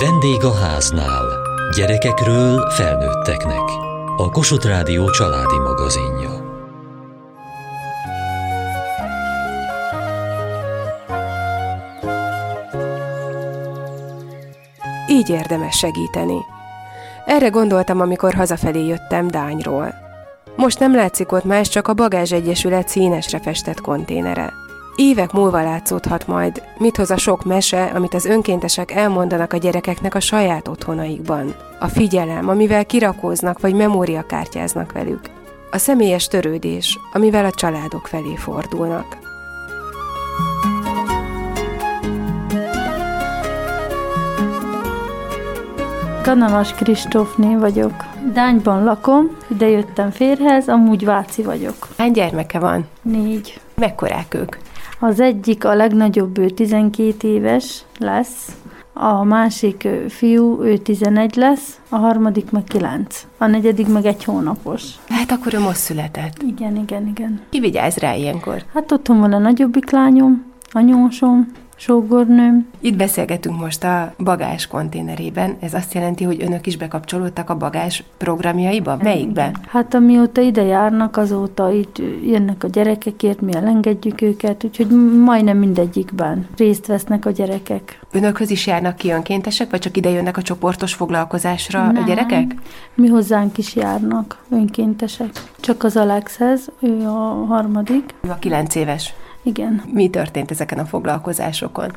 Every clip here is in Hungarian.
Vendég a háznál. Gyerekekről felnőtteknek. A Kossuth Rádió családi magazinja. Így érdemes segíteni. Erre gondoltam, amikor hazafelé jöttem Dányról. Most nem látszik ott más, csak a Bagázs Egyesület színesre festett konténere. Évek múlva látszódhat majd, mit hoz a sok mese, amit az önkéntesek elmondanak a gyerekeknek a saját otthonaikban. A figyelem, amivel kirakóznak vagy memóriakártyáznak velük. A személyes törődés, amivel a családok felé fordulnak. Kanavas Kristófné vagyok. Dányban lakom, ide jöttem férhez, amúgy Váci vagyok. Hány gyermeke van? Négy. Mekkorák ők? Az egyik, a legnagyobb, ő 12 éves lesz, a másik fiú, ő 11 lesz, a harmadik meg 9, a negyedik meg egy hónapos. Hát akkor ő most született. Igen, igen, igen. Ki vigyáz rá ilyenkor? Hát otthon van a nagyobbik lányom, anyósom, sógornőm. Itt beszélgetünk most a bagás konténerében. Ez azt jelenti, hogy önök is bekapcsolódtak a bagás programjaiba? Melyikbe? Hát amióta ide járnak, azóta itt jönnek a gyerekekért, mi elengedjük őket, úgyhogy majdnem mindegyikben részt vesznek a gyerekek. Önökhöz is járnak ki önkéntesek, vagy csak ide jönnek a csoportos foglalkozásra Nem. a gyerekek? Mi hozzánk is járnak önkéntesek. Csak az Alexhez, ő a harmadik. Ő a kilenc éves. Igen. Mi történt ezeken a foglalkozásokon?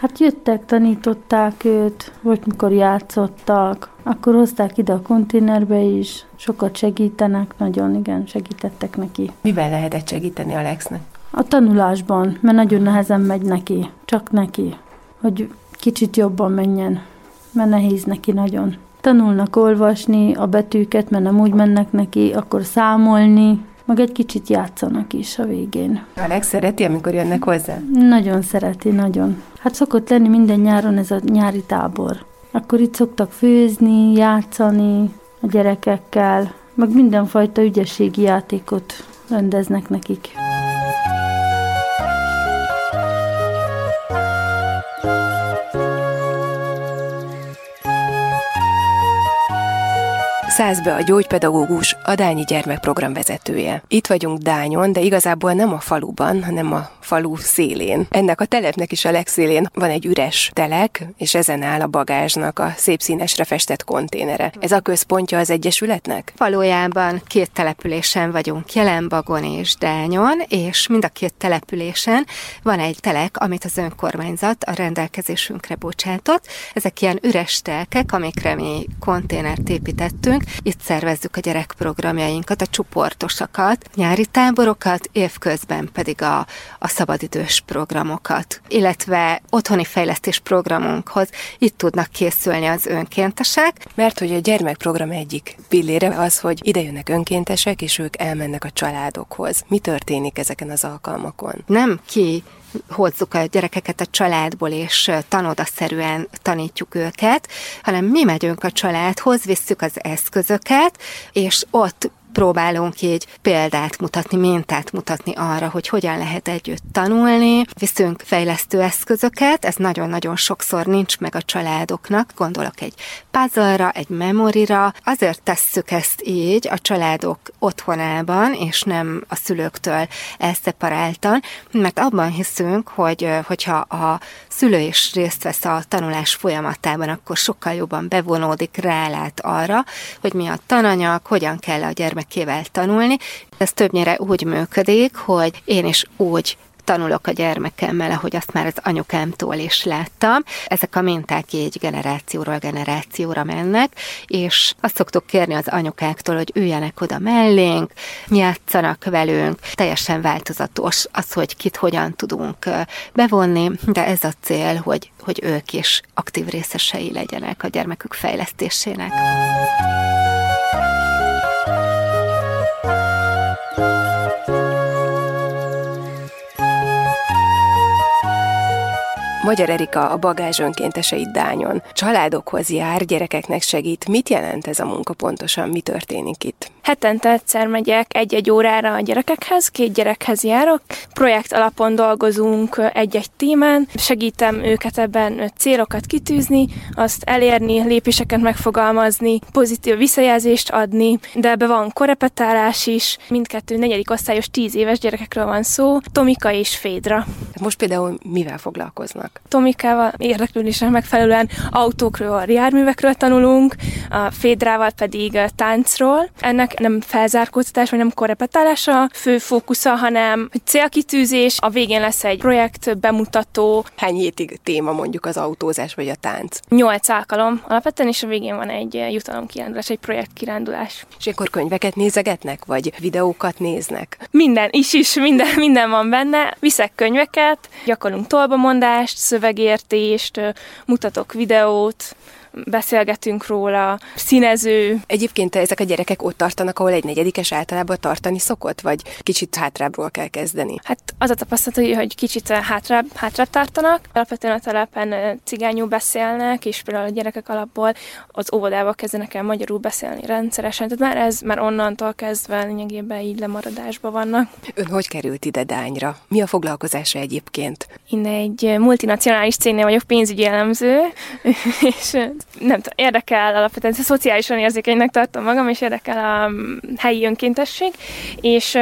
Hát jöttek, tanították őt, vagy mikor játszottak, akkor hozták ide a konténerbe is, sokat segítenek, nagyon igen, segítettek neki. Mivel lehetett segíteni Alexnek? A tanulásban, mert nagyon nehezen megy neki, csak neki, hogy kicsit jobban menjen, mert nehéz neki nagyon. Tanulnak olvasni a betűket, mert nem úgy mennek neki, akkor számolni, meg egy kicsit játszanak is a végén. Alex szereti, amikor jönnek hozzá? Nagyon szereti, nagyon. Hát szokott lenni minden nyáron ez a nyári tábor. Akkor itt szoktak főzni, játszani a gyerekekkel, meg mindenfajta ügyességi játékot rendeznek nekik. Száz a gyógypedagógus, a Dányi gyermekprogram vezetője. Itt vagyunk Dányon, de igazából nem a faluban, hanem a falu szélén. Ennek a telepnek is a legszélén van egy üres telek, és ezen áll a bagázsnak a szép színesre festett konténere. Ez a központja az Egyesületnek? Valójában két településen vagyunk, Jelenbagon és Dányon, és mind a két településen van egy telek, amit az önkormányzat a rendelkezésünkre bocsátott. Ezek ilyen üres telkek, amikre mi konténert építettünk, itt szervezzük a gyerekprogramjainkat, a csoportosakat, nyári táborokat, évközben pedig a, a szabadidős programokat, illetve otthoni fejlesztés programunkhoz itt tudnak készülni az önkéntesek. Mert hogy a gyermekprogram egyik pillére az, hogy ide jönnek önkéntesek, és ők elmennek a családokhoz. Mi történik ezeken az alkalmakon? Nem ki hozzuk a gyerekeket a családból, és tanodaszerűen tanítjuk őket, hanem mi megyünk a családhoz, visszük az eszközöket, és ott próbálunk így példát mutatni, mintát mutatni arra, hogy hogyan lehet együtt tanulni. Viszünk fejlesztő eszközöket, ez nagyon-nagyon sokszor nincs meg a családoknak. Gondolok egy puzzle egy memorira. Azért tesszük ezt így a családok otthonában, és nem a szülőktől elszeparáltan, mert abban hiszünk, hogy hogyha a szülő is részt vesz a tanulás folyamatában, akkor sokkal jobban bevonódik, rálát arra, hogy mi a tananyag, hogyan kell a gyermek gyermekével tanulni. Ez többnyire úgy működik, hogy én is úgy tanulok a gyermekemmel, ahogy azt már az anyukámtól is láttam. Ezek a minták így generációról generációra mennek, és azt szoktuk kérni az anyukáktól, hogy üljenek oda mellénk, játszanak velünk. Teljesen változatos az, hogy kit hogyan tudunk bevonni, de ez a cél, hogy, hogy ők is aktív részesei legyenek a gyermekük fejlesztésének. Magyar Erika a bagázs önkénteseit Dányon. Családokhoz jár, gyerekeknek segít. Mit jelent ez a munka pontosan? Mi történik itt? Hetente egyszer megyek egy-egy órára a gyerekekhez, két gyerekhez járok. Projekt alapon dolgozunk egy-egy témán, segítem őket ebben célokat kitűzni, azt elérni, lépéseket megfogalmazni, pozitív visszajelzést adni, de ebbe van korepetálás is, mindkettő negyedik osztályos tíz éves gyerekekről van szó, Tomika és Fédra. Most például mivel foglalkoznak? Tomikával érdeklődésre megfelelően autókról, járművekről tanulunk, a Fédrával pedig táncról. Ennek nem felzárkóztatás, vagy nem korrepetálás a fő fókusza, hanem célkitűzés, a végén lesz egy projekt, bemutató. Hány hétig téma mondjuk az autózás vagy a tánc? Nyolc alkalom alapvetően, és a végén van egy jutalomkirándulás, egy projektkirándulás. És akkor könyveket nézegetnek, vagy videókat néznek? Minden is is, minden, minden van benne. Viszek könyveket, gyakorlunk tolbamondást, szövegértést, mutatok videót, beszélgetünk róla, színező. Egyébként ezek a gyerekek ott tartanak, ahol egy negyedikes általában tartani szokott, vagy kicsit hátrábbról kell kezdeni? Hát az a tapasztalat, hogy kicsit hátrább, hátrább tartanak. Alapvetően a telepen cigányú beszélnek, és például a gyerekek alapból az óvodába kezdenek el magyarul beszélni rendszeresen. Tehát már ez már onnantól kezdve lényegében így lemaradásban vannak. Ön hogy került ide Dányra? Mi a foglalkozása egyébként? Én egy multinacionális cégnél vagyok pénzügyi elemző, és nem tudom, érdekel alapvetően, szociálisan érzékenynek tartom magam, és érdekel a mm, helyi önkéntesség, és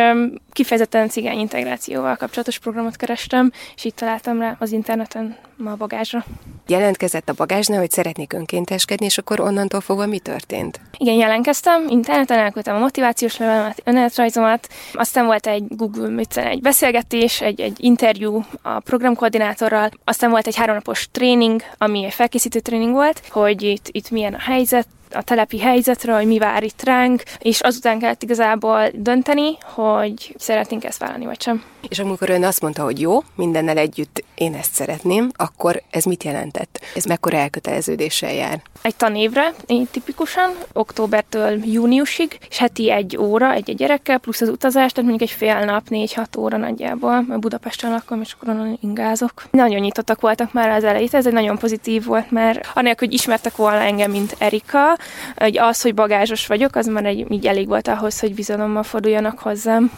kifejezetten cigány integrációval kapcsolatos programot kerestem, és itt találtam rá az interneten ma a bagázsra. Jelentkezett a bagázsnál, hogy szeretnék önkénteskedni, és akkor onnantól fogva mi történt? Igen, jelentkeztem, interneten elküldtem a motivációs levelemet, önéletrajzomat, aztán volt egy Google Meet, egy beszélgetés, egy, egy interjú a programkoordinátorral, aztán volt egy háromnapos tréning, ami egy felkészítő tréning volt, hogy itt, itt milyen a helyzet, a telepi helyzetről, hogy mi vár itt ránk, és azután kellett igazából dönteni, hogy szeretnénk ezt vállalni, vagy sem. És amikor ön azt mondta, hogy jó, mindennel együtt én ezt szeretném, akkor ez mit jelentett? Ez mekkora elköteleződéssel jár? Egy tanévre, én tipikusan, októbertől júniusig, és heti egy óra egy-egy gyerekkel, plusz az utazás, tehát mondjuk egy fél nap, négy-hat óra nagyjából, mert Budapesten lakom, és akkor onnan ingázok. Nagyon nyitottak voltak már az elejét, ez egy nagyon pozitív volt, mert anélkül, hogy ismertek volna engem, mint Erika, hogy az, hogy bagázsos vagyok, az már egy, így elég volt ahhoz, hogy bizalommal forduljanak hozzám.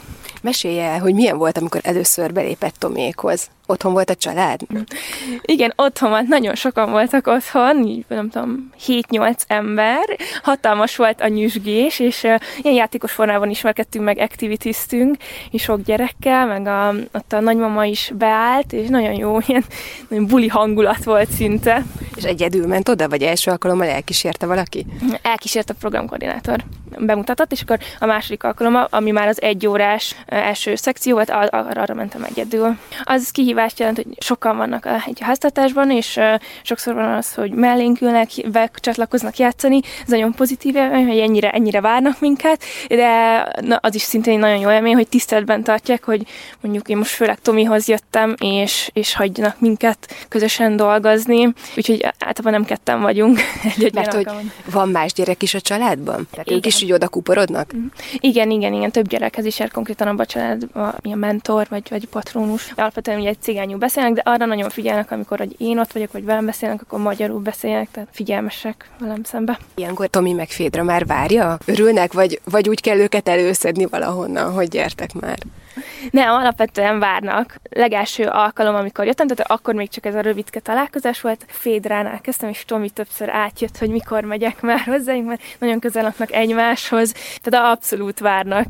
Mesélje el, hogy milyen volt, amikor először belépett Tomékhoz. Otthon volt a család? Igen, otthon volt, nagyon sokan voltak otthon, így nem tudom, 7-8 ember, hatalmas volt a nyüzsgés, és uh, ilyen játékos formában ismerkedtünk meg, aktivitiztünk, és sok gyerekkel, meg a, ott a nagymama is beállt, és nagyon jó, ilyen nagyon buli hangulat volt szinte. És egyedül ment oda, vagy első alkalommal elkísérte valaki? Elkísért a programkoordinátor, bemutatott, és akkor a második alkalommal, ami már az egy órás első szekció volt, arra, arra mentem egyedül. Az kihív kihívást jelent, hogy sokan vannak egy háztartásban, és sokszor van az, hogy mellénk ülnek, csatlakoznak játszani, ez nagyon pozitív élmény, hogy ennyire, ennyire várnak minket, de na, az is szintén nagyon jó élmény, hogy tiszteletben tartják, hogy mondjuk én most főleg Tomihoz jöttem, és, és hagyjanak minket közösen dolgozni, úgyhogy általában nem ketten vagyunk. Egy Mert hogy van más gyerek is a családban? Tehát igen. ők is úgy oda kuporodnak? Mhm. Igen, igen, igen, több gyerekhez is jár konkrétan abban a családban, milyen mentor, vagy, vagy patronus. Alapvetően ugye egy cigányul beszélnek, de arra nagyon figyelnek, amikor hogy én ott vagyok, vagy velem beszélnek, akkor magyarul beszélnek, tehát figyelmesek velem szembe. Ilyenkor Tomi meg Fédra már várja? Örülnek, vagy, vagy úgy kell őket előszedni valahonnan, hogy gyertek már? Nem, alapvetően várnak. Legelső alkalom, amikor jöttem, tehát akkor még csak ez a rövidke találkozás volt. Fédránál kezdtem, és Tomi többször átjött, hogy mikor megyek már hozzáink, mert nagyon közel laknak egymáshoz, tehát abszolút várnak.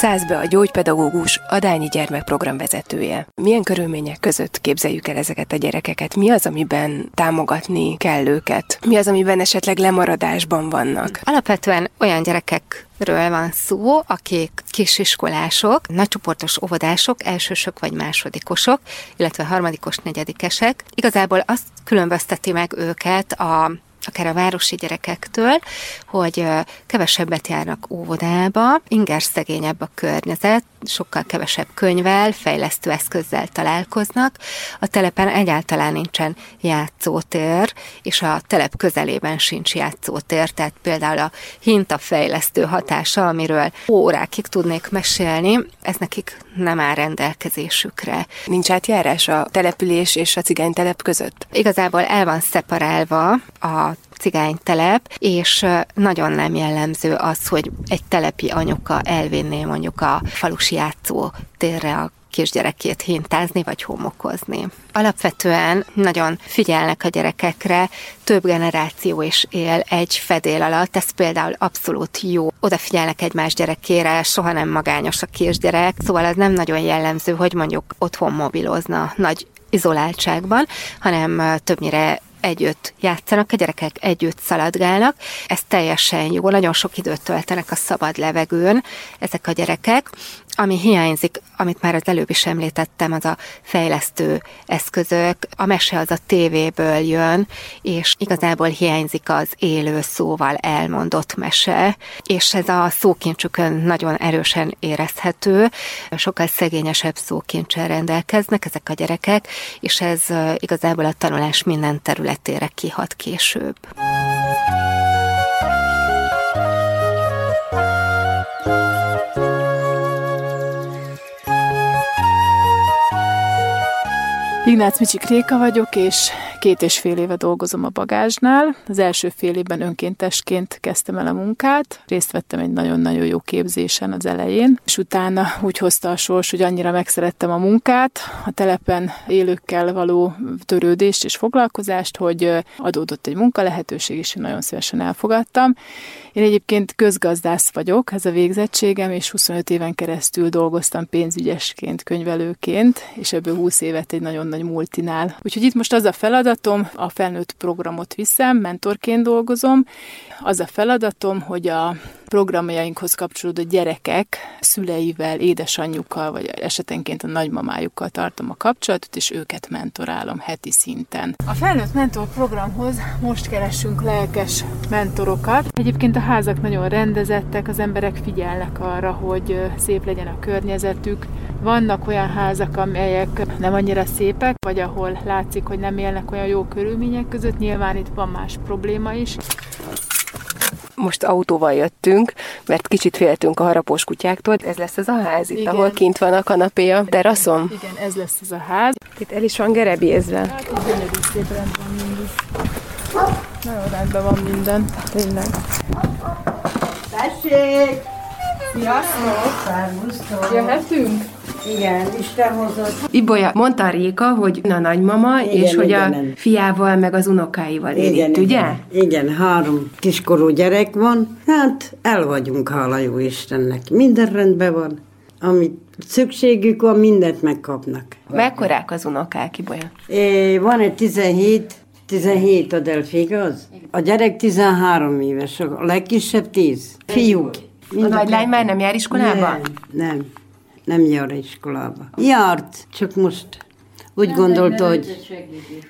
Száz be a gyógypedagógus, a Dányi gyermekprogram vezetője. Milyen körülmények között képzeljük el ezeket a gyerekeket? Mi az, amiben támogatni kell őket? Mi az, amiben esetleg lemaradásban vannak? Alapvetően olyan gyerekek ről van szó, akik kisiskolások, nagycsoportos óvodások, elsősök vagy másodikosok, illetve harmadikos, negyedikesek. Igazából azt különbözteti meg őket a akár a városi gyerekektől, hogy kevesebbet járnak óvodába, inger szegényebb a környezet, sokkal kevesebb könyvvel, fejlesztő eszközzel találkoznak. A telepen egyáltalán nincsen játszótér, és a telep közelében sincs játszótér, tehát például a hintafejlesztő hatása, amiről órákig tudnék mesélni, ez nekik nem áll rendelkezésükre. Nincs átjárás a település és a telep között? Igazából el van szeparálva a cigánytelep, és nagyon nem jellemző az, hogy egy telepi anyuka elvinné mondjuk a falusi játszó térre a kisgyerekét hintázni vagy homokozni. Alapvetően nagyon figyelnek a gyerekekre, több generáció is él egy fedél alatt, ez például abszolút jó. Odafigyelnek egymás gyerekére, soha nem magányos a kisgyerek, szóval az nem nagyon jellemző, hogy mondjuk otthon mobilozna nagy izoláltságban, hanem többnyire együtt játszanak, a gyerekek együtt szaladgálnak. Ez teljesen jó, nagyon sok időt töltenek a szabad levegőn ezek a gyerekek. Ami hiányzik, amit már az előbb is említettem, az a fejlesztő eszközök. A mese az a tévéből jön, és igazából hiányzik az élő szóval elmondott mese, és ez a szókincsükön nagyon erősen érezhető. Sokkal szegényesebb szókincsel rendelkeznek ezek a gyerekek, és ez igazából a tanulás minden területére kihat később. Ignác Micsik Réka vagyok, és két és fél éve dolgozom a bagázsnál. Az első fél évben önkéntesként kezdtem el a munkát, részt vettem egy nagyon-nagyon jó képzésen az elején, és utána úgy hozta a sors, hogy annyira megszerettem a munkát, a telepen élőkkel való törődést és foglalkozást, hogy adódott egy munkalehetőség, és én nagyon szívesen elfogadtam. Én egyébként közgazdász vagyok, ez a végzettségem, és 25 éven keresztül dolgoztam pénzügyesként, könyvelőként, és ebből 20 évet egy nagyon nagy multinál. Úgyhogy itt most az a feladatom, a felnőtt programot viszem, mentorként dolgozom, az a feladatom, hogy a programjainkhoz kapcsolódó gyerekek szüleivel, édesanyjukkal, vagy esetenként a nagymamájukkal tartom a kapcsolatot, és őket mentorálom heti szinten. A felnőtt mentor programhoz most keresünk lelkes mentorokat. Egyébként a házak nagyon rendezettek, az emberek figyelnek arra, hogy szép legyen a környezetük. Vannak olyan házak, amelyek nem annyira szépek, vagy ahol látszik, hogy nem élnek olyan jó körülmények között. Nyilván itt van más probléma is most autóval jöttünk, mert kicsit féltünk a harapós kutyáktól. Ez lesz az a ház itt, Igen. ahol kint van a kanapé a teraszon? Igen, ez lesz az a ház. Itt el is van gerebézve. Hát, gyönyörű szép rend van mindig. Nagyon rendben van minden, tényleg. Tessék! Sziasztok! Jöhetünk? Igen, Isten hozott. Ibolya, mondta Réka, hogy a nagymama, igen, és hogy a fiával meg az unokáival él igen, itt, ugye? Igen, igen, három kiskorú gyerek van. Hát el vagyunk, hála jó Istennek. Minden rendben van. Amit szükségük van, mindent megkapnak. Mekkorák az unokák, Ibolya? É, van egy 17, 17 a Delfi, igaz? A gyerek 13 éves, a legkisebb 10. Fiúk. a nagylány már nem jár iskolába? Nem, nem nem jár iskolába. Járt, csak most úgy nem, gondolta, hogy,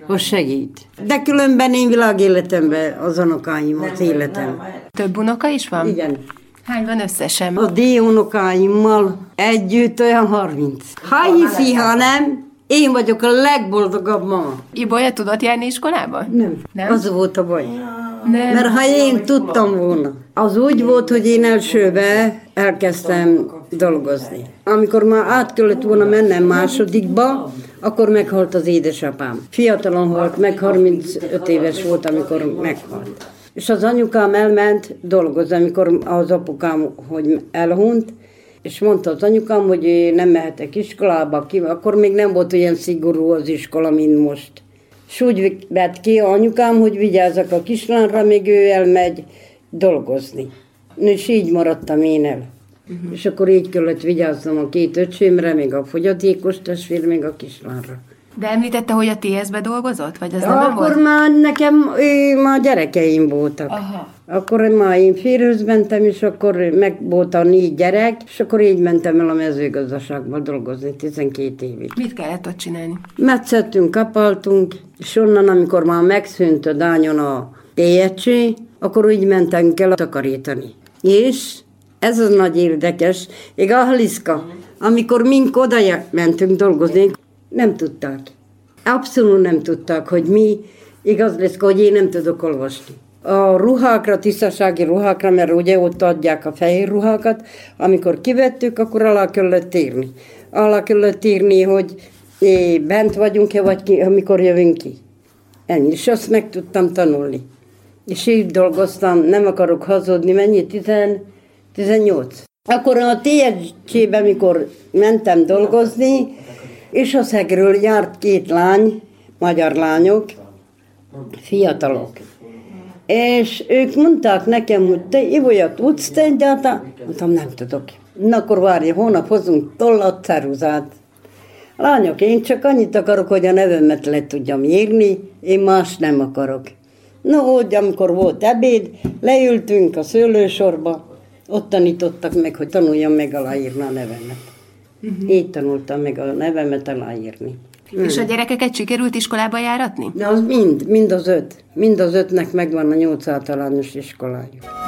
hogy segít. De különben én világéletemben az unokáim az életem. Több unoka is van? Igen. Hány van összesen? A D unokáimmal együtt olyan 30. Ha hiszi, ha nem, én vagyok a legboldogabb mama. Ibolya tudott járni iskolába? Nem. nem. Az volt a baj. Nem. Mert ha én tudtam volna, az úgy volt, hogy én elsőbe elkezdtem dolgozni. Amikor már át kellett volna mennem másodikba, akkor meghalt az édesapám. Fiatalon volt, meg 35 éves volt, amikor meghalt. És az anyukám elment dolgozni, amikor az apukám, hogy elhunyt, és mondta az anyukám, hogy nem mehetek iskolába, ki, akkor még nem volt olyan szigorú az iskola, mint most. És úgy vett ki anyukám, hogy vigyázzak a kislányra, még ő elmegy dolgozni. És így maradtam én el. Uh-huh. És akkor így kellett vigyáznom a két öcsémre, még a fogyatékos testvér, még a kislányra. De említette, hogy a TS-be dolgozott? Vagy az ja, nem akkor volt? már nekem ő, már gyerekeim voltak. Aha. Akkor már én férőhöz mentem, és akkor meg volt a négy gyerek, és akkor így mentem el a mezőgazdaságba dolgozni 12 évig. Mit kellett ott csinálni? Metszettünk, kapaltunk, és onnan, amikor már megszűnt a dányon a Téjecsé, akkor úgy mentünk el takarítani. És ez az nagy érdekes, ég a Haliszka, amikor mink oda mentünk dolgozni, nem tudták. Abszolút nem tudták, hogy mi igaz lesz, hogy én nem tudok olvasni. A ruhákra, tisztasági ruhákra, mert ugye ott adják a fehér ruhákat, amikor kivettük, akkor alá kellett írni. Alá kellett írni, hogy bent vagyunk-e, vagy ki, amikor jövünk ki. Ennyi, és azt meg tudtam tanulni. És így dolgoztam, nem akarok hazudni, mennyi? 10, 18. Akkor a TSC-ben, mikor mentem dolgozni, és a szegről járt két lány, magyar lányok, fiatalok. És ők mondták nekem, hogy te Ivolya tudsz te egyáltalán? Mondtam, nem tudok. Na akkor várj, hónap hozunk tollat, ceruzát. Lányok, én csak annyit akarok, hogy a nevemet le tudjam írni, én más nem akarok. Na, hogy amikor volt ebéd, leültünk a szőlősorba, ott tanítottak meg, hogy tanuljam meg aláírni a nevemet. Uh-huh. Így tanultam meg a nevemet aláírni. Hmm. És a gyerekeket sikerült iskolába járatni? De az mind, mind az öt. Mind az ötnek megvan a nyolc általános iskolájuk.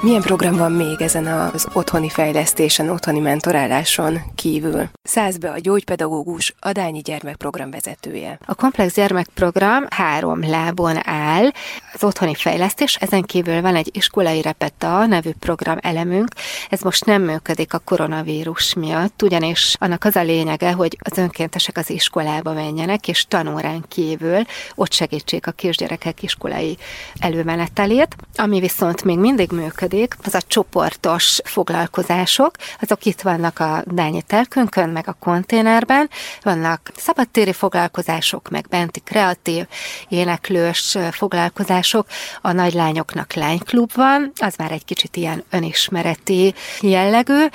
Milyen program van még ezen az otthoni fejlesztésen, otthoni mentoráláson kívül? Százbe a gyógypedagógus, a Dányi Gyermekprogram vezetője. A komplex gyermekprogram három lábon áll. Az otthoni fejlesztés, ezen kívül van egy iskolai repeta nevű program elemünk. Ez most nem működik a koronavírus miatt, ugyanis annak az a lényege, hogy az önkéntesek az iskolába menjenek, és tanórán kívül ott segítsék a kisgyerekek iskolai előmenetelét, ami viszont még mindig működik, működik, az a csoportos foglalkozások, azok itt vannak a Dányi telkünkön, meg a konténerben, vannak szabadtéri foglalkozások, meg benti kreatív, éneklős foglalkozások, a nagylányoknak lányklub van, az már egy kicsit ilyen önismereti jellegű,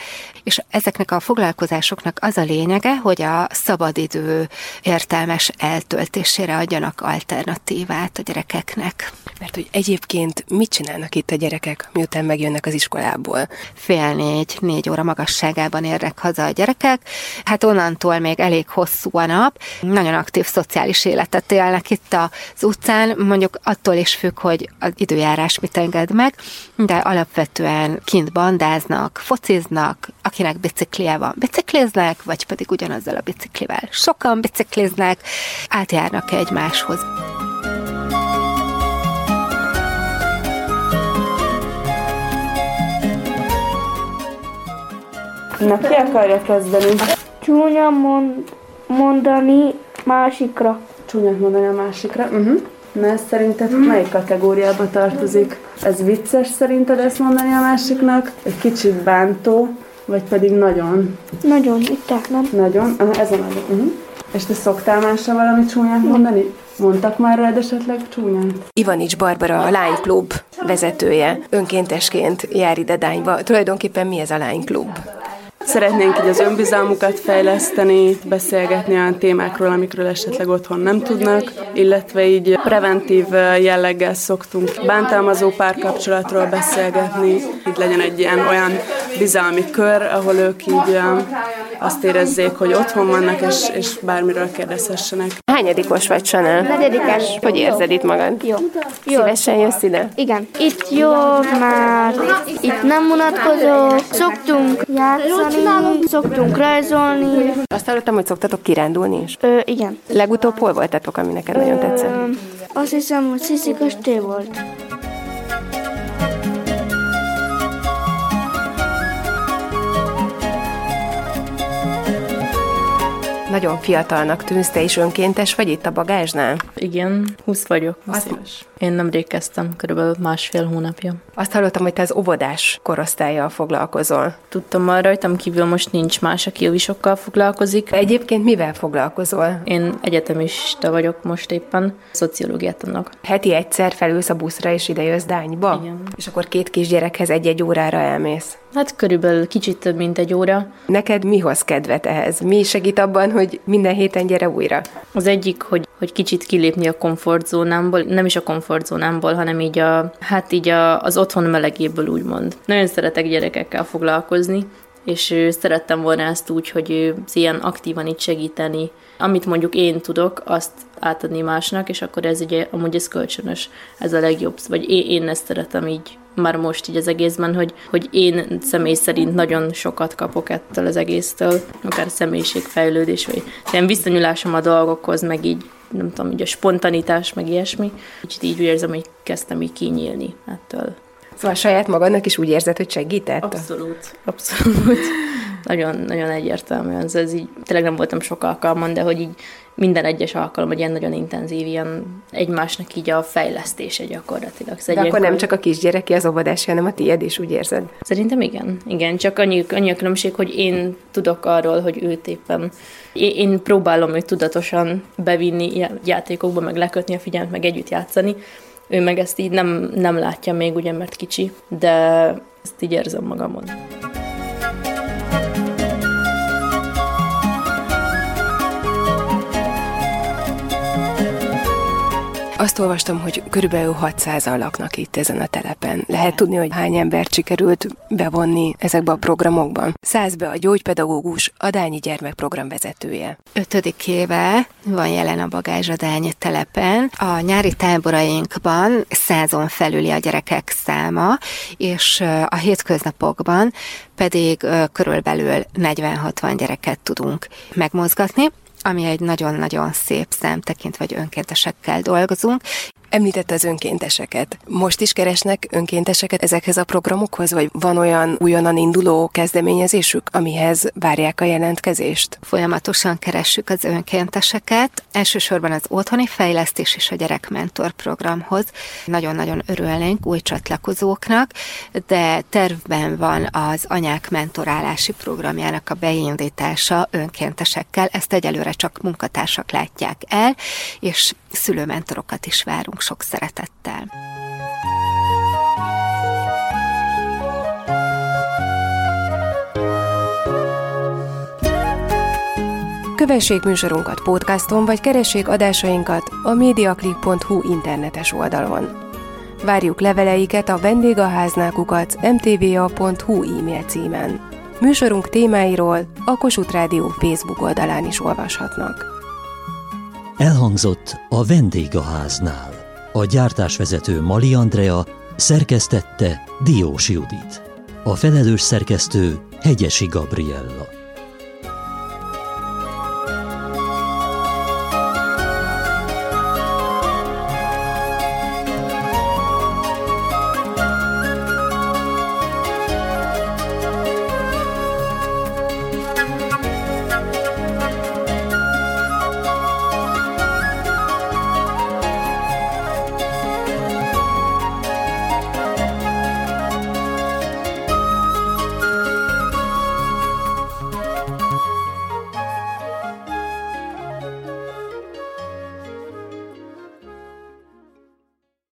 és ezeknek a foglalkozásoknak az a lényege, hogy a szabadidő értelmes eltöltésére adjanak alternatívát a gyerekeknek. Mert hogy egyébként mit csinálnak itt a gyerekek, miután megjönnek az iskolából? Fél négy, négy óra magasságában érnek haza a gyerekek. Hát onnantól még elég hosszú a nap. Nagyon aktív szociális életet élnek itt az utcán. Mondjuk attól is függ, hogy az időjárás mit enged meg, de alapvetően kint bandáznak, fociznak, akinek biciklije van, bicikliznek, vagy pedig ugyanazzal a biciklivel. Sokan bicikliznek, átjárnak egymáshoz. Na, ki akarja kezdeni? Csúnya mond, mondani másikra. Csúnyát mondani a másikra. Uh-huh. Na, ez szerinted uh-huh. melyik kategóriába tartozik? Ez vicces szerinted ezt mondani a másiknak? Egy kicsit bántó? Vagy pedig nagyon? Nagyon, itt nem? Nagyon? Aha, ez a nagyon. Uh-huh. És te szoktál másra valamit csúnyát mondani? Mondtak már rád esetleg csúnyát? Ivanics Barbara, a lányklub vezetője, önkéntesként jár ide Dányba. Tulajdonképpen mi ez a lányklub? Szeretnénk így az önbizalmukat fejleszteni, beszélgetni olyan témákról, amikről esetleg otthon nem tudnak, illetve így preventív jelleggel szoktunk bántalmazó párkapcsolatról beszélgetni, így legyen egy ilyen olyan bizalmi kör, ahol ők így azt érezzék, hogy otthon vannak, és, és bármiről kérdezhessenek. Hányadikos vagy, Sanel? Negyedikes. Hogy érzed itt magad? Jó. jó. Szívesen jössz ide? Igen. Itt jó, már itt nem unatkozó, szoktunk játszani, szoktunk rajzolni. Azt hallottam, hogy szoktatok kirándulni is? Ö, igen. Legutóbb hol voltatok, ami neked nagyon tetszett? Azt hiszem, hogy Sziszi volt. Nagyon fiatalnak tűnsz, te is önkéntes vagy itt a bagázsnál? Igen, 20 vagyok. 20 éves. Én nemrég kezdtem, körülbelül másfél hónapja. Azt hallottam, hogy te az óvodás korosztályjal foglalkozol. Tudtam már rajtam kívül most nincs más, aki óvisokkal foglalkozik. Egyébként mivel foglalkozol? Én egyetemista vagyok most éppen, szociológiát tanulok. Heti egyszer felülsz a buszra és ide jössz Dányba? Igen. És akkor két kisgyerekhez egy-egy órára elmész? Hát körülbelül kicsit több, mint egy óra. Neked mi hoz kedvet ehhez? Mi segít abban, hogy minden héten gyere újra? Az egyik, hogy, hogy kicsit kilépni a komfortzónámból, nem is a komfortzónámból, hanem így a, hát így a, az otthon melegéből úgymond. Nagyon szeretek gyerekekkel foglalkozni, és szerettem volna ezt úgy, hogy ilyen aktívan itt segíteni. Amit mondjuk én tudok, azt átadni másnak, és akkor ez ugye amúgy ez kölcsönös, ez a legjobb, vagy én, én ezt szeretem így már most így az egészben, hogy, hogy én személy szerint nagyon sokat kapok ettől az egésztől, akár személyiségfejlődés, vagy ilyen viszonyulásom a dolgokhoz, meg így nem tudom, így a spontanitás, meg ilyesmi. Kicsit így érzem, hogy kezdtem így kinyílni ettől. Szóval saját magadnak is úgy érzed, hogy segített? Abszolút, abszolút. nagyon, nagyon egyértelműen. Ez, ez így, tényleg nem voltam sok alkalmon, de hogy így minden egyes alkalom, hogy ilyen nagyon intenzív, ilyen egymásnak így a fejlesztése gyakorlatilag. Szóval de akkor nem csak a kisgyereki az óvodás, hanem a tiéd is, úgy érzed? Szerintem igen. Igen, csak annyi, annyi a különbség, hogy én tudok arról, hogy őt éppen én, én próbálom őt tudatosan bevinni játékokba, meg lekötni a figyelmet, meg együtt játszani. Ő meg ezt így nem, nem látja még, ugye, mert kicsi, de ezt így érzem magamon. Azt olvastam, hogy körülbelül 600-an laknak itt ezen a telepen. Lehet tudni, hogy hány embert sikerült bevonni ezekbe a programokban? Százbe a gyógypedagógus, a Dányi gyermekprogram vezetője. Ötödik éve van jelen a Bagázs a Dányi telepen. A nyári táborainkban százon felüli a gyerekek száma, és a hétköznapokban pedig körülbelül 40-60 gyereket tudunk megmozgatni ami egy nagyon-nagyon szép szám, tekintve, hogy önkéntesekkel dolgozunk, Említette az önkénteseket. Most is keresnek önkénteseket ezekhez a programokhoz, vagy van olyan újonnan induló kezdeményezésük, amihez várják a jelentkezést? Folyamatosan keressük az önkénteseket, elsősorban az otthoni fejlesztés és a gyerekmentor programhoz. Nagyon-nagyon örülnénk új csatlakozóknak, de tervben van az anyák mentorálási programjának a beindítása önkéntesekkel. Ezt egyelőre csak munkatársak látják el, és szülőmentorokat is várunk sok szeretettel. Kövessék műsorunkat podcaston, vagy keressék adásainkat a mediaclip.hu internetes oldalon. Várjuk leveleiket a vendégaháznákukat mtva.hu e-mail címen. Műsorunk témáiról a Kossuth Rádió Facebook oldalán is olvashatnak. Elhangzott a vendégháznál. A gyártásvezető Mali Andrea szerkesztette Diós Judit. A felelős szerkesztő Hegyesi Gabriella.